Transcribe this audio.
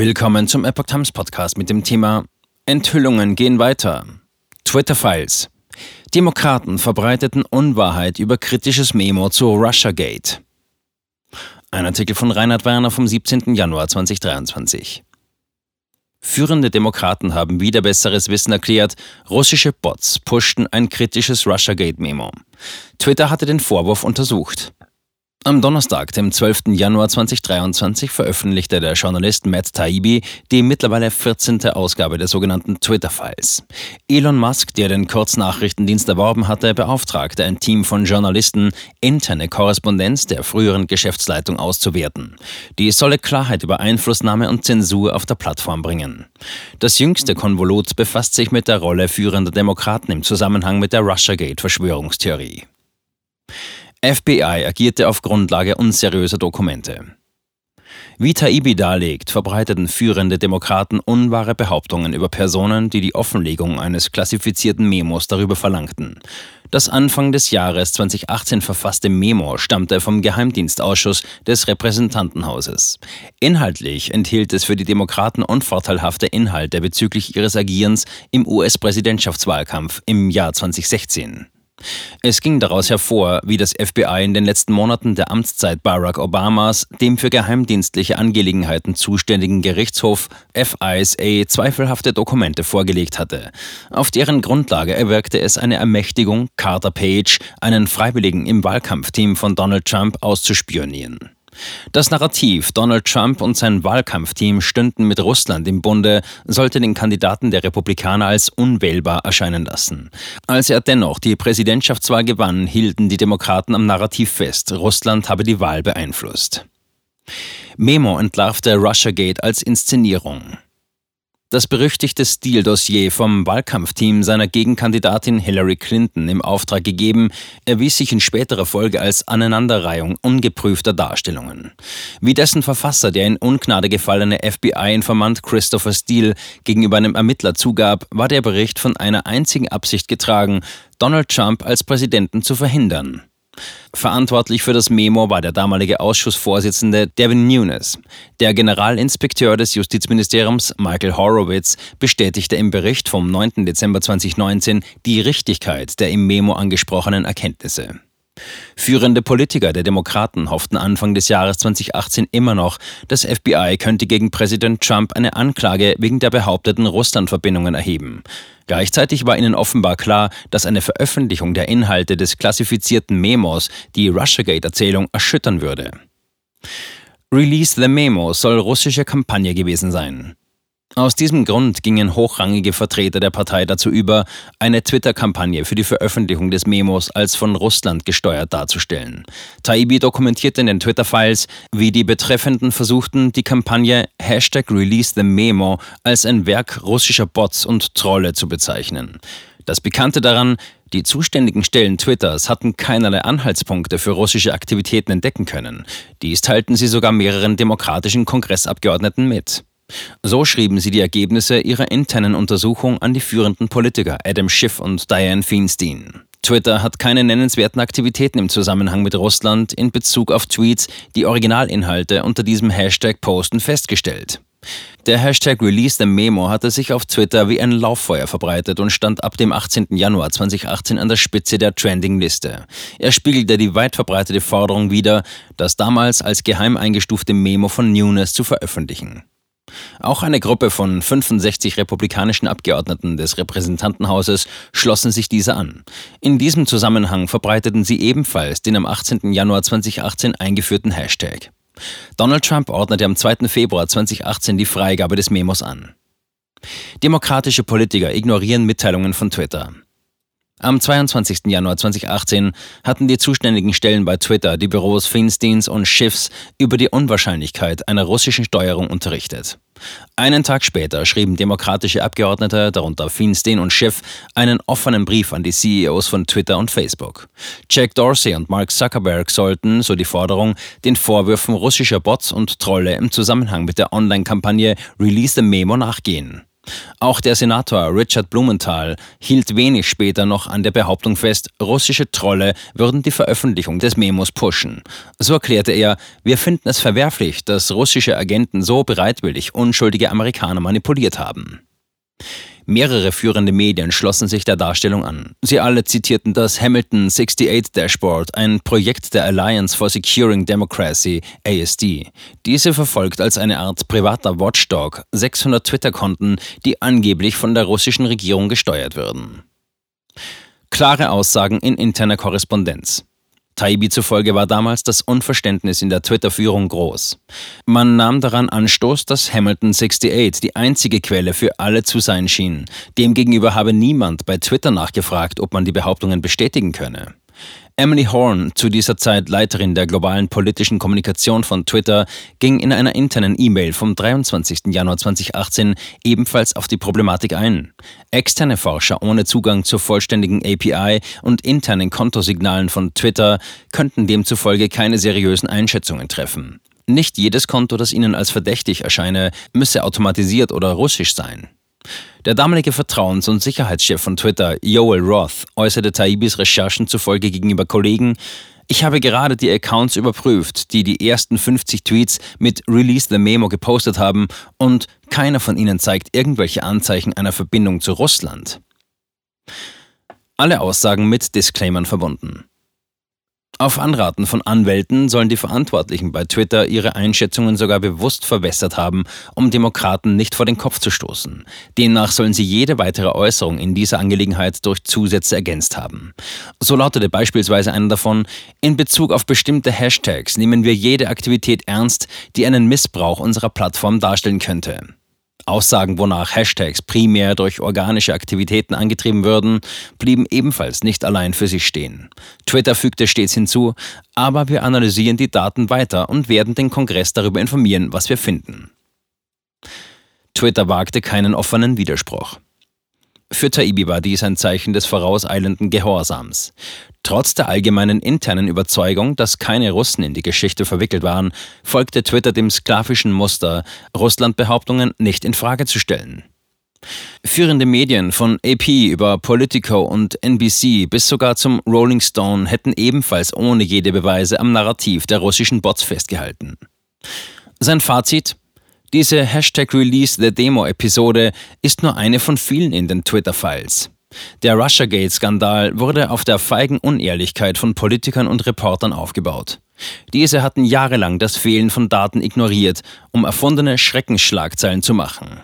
Willkommen zum Epoch Times Podcast mit dem Thema Enthüllungen gehen weiter. Twitter-Files. Demokraten verbreiteten Unwahrheit über kritisches Memo zu Russiagate. Ein Artikel von Reinhard Werner vom 17. Januar 2023. Führende Demokraten haben wieder besseres Wissen erklärt, russische Bots pushten ein kritisches Russiagate-Memo. Twitter hatte den Vorwurf untersucht. Am Donnerstag, dem 12. Januar 2023, veröffentlichte der Journalist Matt Taibbi die mittlerweile 14. Ausgabe der sogenannten Twitter-Files. Elon Musk, der den Kurznachrichtendienst erworben hatte, beauftragte ein Team von Journalisten, interne Korrespondenz der früheren Geschäftsleitung auszuwerten. Die solle Klarheit über Einflussnahme und Zensur auf der Plattform bringen. Das jüngste Konvolut befasst sich mit der Rolle führender Demokraten im Zusammenhang mit der Russiagate-Verschwörungstheorie. FBI agierte auf Grundlage unseriöser Dokumente. Wie Taibbi darlegt, verbreiteten führende Demokraten unwahre Behauptungen über Personen, die die Offenlegung eines klassifizierten Memos darüber verlangten. Das Anfang des Jahres 2018 verfasste Memo stammte vom Geheimdienstausschuss des Repräsentantenhauses. Inhaltlich enthielt es für die Demokraten unvorteilhafte Inhalte bezüglich ihres Agierens im US-Präsidentschaftswahlkampf im Jahr 2016. Es ging daraus hervor, wie das FBI in den letzten Monaten der Amtszeit Barack Obamas dem für geheimdienstliche Angelegenheiten zuständigen Gerichtshof FISA zweifelhafte Dokumente vorgelegt hatte. Auf deren Grundlage erwirkte es eine Ermächtigung, Carter Page, einen Freiwilligen im Wahlkampfteam von Donald Trump, auszuspionieren. Das Narrativ, Donald Trump und sein Wahlkampfteam stünden mit Russland im Bunde, sollte den Kandidaten der Republikaner als unwählbar erscheinen lassen. Als er dennoch die Präsidentschaftswahl gewann, hielten die Demokraten am Narrativ fest, Russland habe die Wahl beeinflusst. Memo entlarvte Russiagate als Inszenierung. Das berüchtigte Stildossier vom Wahlkampfteam seiner Gegenkandidatin Hillary Clinton im Auftrag gegeben, erwies sich in späterer Folge als Aneinanderreihung ungeprüfter Darstellungen. Wie dessen Verfasser, der in Ungnade gefallene FBI-Informant Christopher Steele gegenüber einem Ermittler zugab, war der Bericht von einer einzigen Absicht getragen, Donald Trump als Präsidenten zu verhindern. Verantwortlich für das Memo war der damalige Ausschussvorsitzende Devin Nunes. Der Generalinspekteur des Justizministeriums Michael Horowitz bestätigte im Bericht vom 9. Dezember 2019 die Richtigkeit der im Memo angesprochenen Erkenntnisse. Führende Politiker der Demokraten hofften Anfang des Jahres 2018 immer noch, das FBI könnte gegen Präsident Trump eine Anklage wegen der behaupteten Russlandverbindungen erheben. Gleichzeitig war ihnen offenbar klar, dass eine Veröffentlichung der Inhalte des klassifizierten Memos die Russiagate-Erzählung erschüttern würde. Release the Memo soll russische Kampagne gewesen sein. Aus diesem Grund gingen hochrangige Vertreter der Partei dazu über, eine Twitter-Kampagne für die Veröffentlichung des Memos als von Russland gesteuert darzustellen. Taibbi dokumentierte in den Twitter-Files, wie die Betreffenden versuchten, die Kampagne Hashtag Release the Memo als ein Werk russischer Bots und Trolle zu bezeichnen. Das Bekannte daran, die zuständigen Stellen Twitters hatten keinerlei Anhaltspunkte für russische Aktivitäten entdecken können. Dies teilten sie sogar mehreren demokratischen Kongressabgeordneten mit. So schrieben sie die Ergebnisse ihrer internen Untersuchung an die führenden Politiker Adam Schiff und Diane Feinstein. Twitter hat keine nennenswerten Aktivitäten im Zusammenhang mit Russland in Bezug auf Tweets, die Originalinhalte unter diesem Hashtag posten, festgestellt. Der Hashtag Release the Memo hatte sich auf Twitter wie ein Lauffeuer verbreitet und stand ab dem 18. Januar 2018 an der Spitze der Trending-Liste. Er spiegelte die weit verbreitete Forderung wider, das damals als geheim eingestufte Memo von Nunes zu veröffentlichen. Auch eine Gruppe von 65 republikanischen Abgeordneten des Repräsentantenhauses schlossen sich dieser an. In diesem Zusammenhang verbreiteten sie ebenfalls den am 18. Januar 2018 eingeführten Hashtag. Donald Trump ordnete am 2. Februar 2018 die Freigabe des Memos an. Demokratische Politiker ignorieren Mitteilungen von Twitter. Am 22. Januar 2018 hatten die zuständigen Stellen bei Twitter die Büros Finsteins und Schiffs über die Unwahrscheinlichkeit einer russischen Steuerung unterrichtet. Einen Tag später schrieben demokratische Abgeordnete, darunter Finstein und Schiff, einen offenen Brief an die CEOs von Twitter und Facebook. Jack Dorsey und Mark Zuckerberg sollten, so die Forderung, den Vorwürfen russischer Bots und Trolle im Zusammenhang mit der Online-Kampagne Release the Memo nachgehen. Auch der Senator Richard Blumenthal hielt wenig später noch an der Behauptung fest, russische Trolle würden die Veröffentlichung des Memos pushen. So erklärte er, wir finden es verwerflich, dass russische Agenten so bereitwillig unschuldige Amerikaner manipuliert haben. Mehrere führende Medien schlossen sich der Darstellung an. Sie alle zitierten das Hamilton 68 Dashboard, ein Projekt der Alliance for Securing Democracy, ASD. Diese verfolgt als eine Art privater Watchdog 600 Twitter-Konten, die angeblich von der russischen Regierung gesteuert würden. Klare Aussagen in interner Korrespondenz. Taibi zufolge war damals das Unverständnis in der Twitter-Führung groß. Man nahm daran Anstoß, dass Hamilton 68 die einzige Quelle für alle zu sein schien. Demgegenüber habe niemand bei Twitter nachgefragt, ob man die Behauptungen bestätigen könne. Emily Horn, zu dieser Zeit Leiterin der globalen politischen Kommunikation von Twitter, ging in einer internen E-Mail vom 23. Januar 2018 ebenfalls auf die Problematik ein. Externe Forscher ohne Zugang zur vollständigen API und internen Kontosignalen von Twitter könnten demzufolge keine seriösen Einschätzungen treffen. Nicht jedes Konto, das ihnen als verdächtig erscheine, müsse automatisiert oder russisch sein. Der damalige Vertrauens- und Sicherheitschef von Twitter, Joel Roth, äußerte Taibis Recherchen zufolge gegenüber Kollegen, ich habe gerade die Accounts überprüft, die die ersten 50 Tweets mit Release the Memo gepostet haben und keiner von ihnen zeigt irgendwelche Anzeichen einer Verbindung zu Russland. Alle Aussagen mit Disclaimern verbunden. Auf Anraten von Anwälten sollen die Verantwortlichen bei Twitter ihre Einschätzungen sogar bewusst verwässert haben, um Demokraten nicht vor den Kopf zu stoßen. Demnach sollen sie jede weitere Äußerung in dieser Angelegenheit durch Zusätze ergänzt haben. So lautete beispielsweise einer davon, in Bezug auf bestimmte Hashtags nehmen wir jede Aktivität ernst, die einen Missbrauch unserer Plattform darstellen könnte. Aussagen, wonach Hashtags primär durch organische Aktivitäten angetrieben würden, blieben ebenfalls nicht allein für sich stehen. Twitter fügte stets hinzu, aber wir analysieren die Daten weiter und werden den Kongress darüber informieren, was wir finden. Twitter wagte keinen offenen Widerspruch. Für Taibbi war dies ein Zeichen des vorauseilenden Gehorsams. Trotz der allgemeinen internen Überzeugung, dass keine Russen in die Geschichte verwickelt waren, folgte Twitter dem sklavischen Muster, Russland-Behauptungen nicht in Frage zu stellen. Führende Medien von AP über Politico und NBC bis sogar zum Rolling Stone hätten ebenfalls ohne jede Beweise am Narrativ der russischen Bots festgehalten. Sein Fazit? Diese Hashtag Release the Demo Episode ist nur eine von vielen in den Twitter-Files. Der Russiagate-Skandal wurde auf der feigen Unehrlichkeit von Politikern und Reportern aufgebaut. Diese hatten jahrelang das Fehlen von Daten ignoriert, um erfundene Schreckensschlagzeilen zu machen.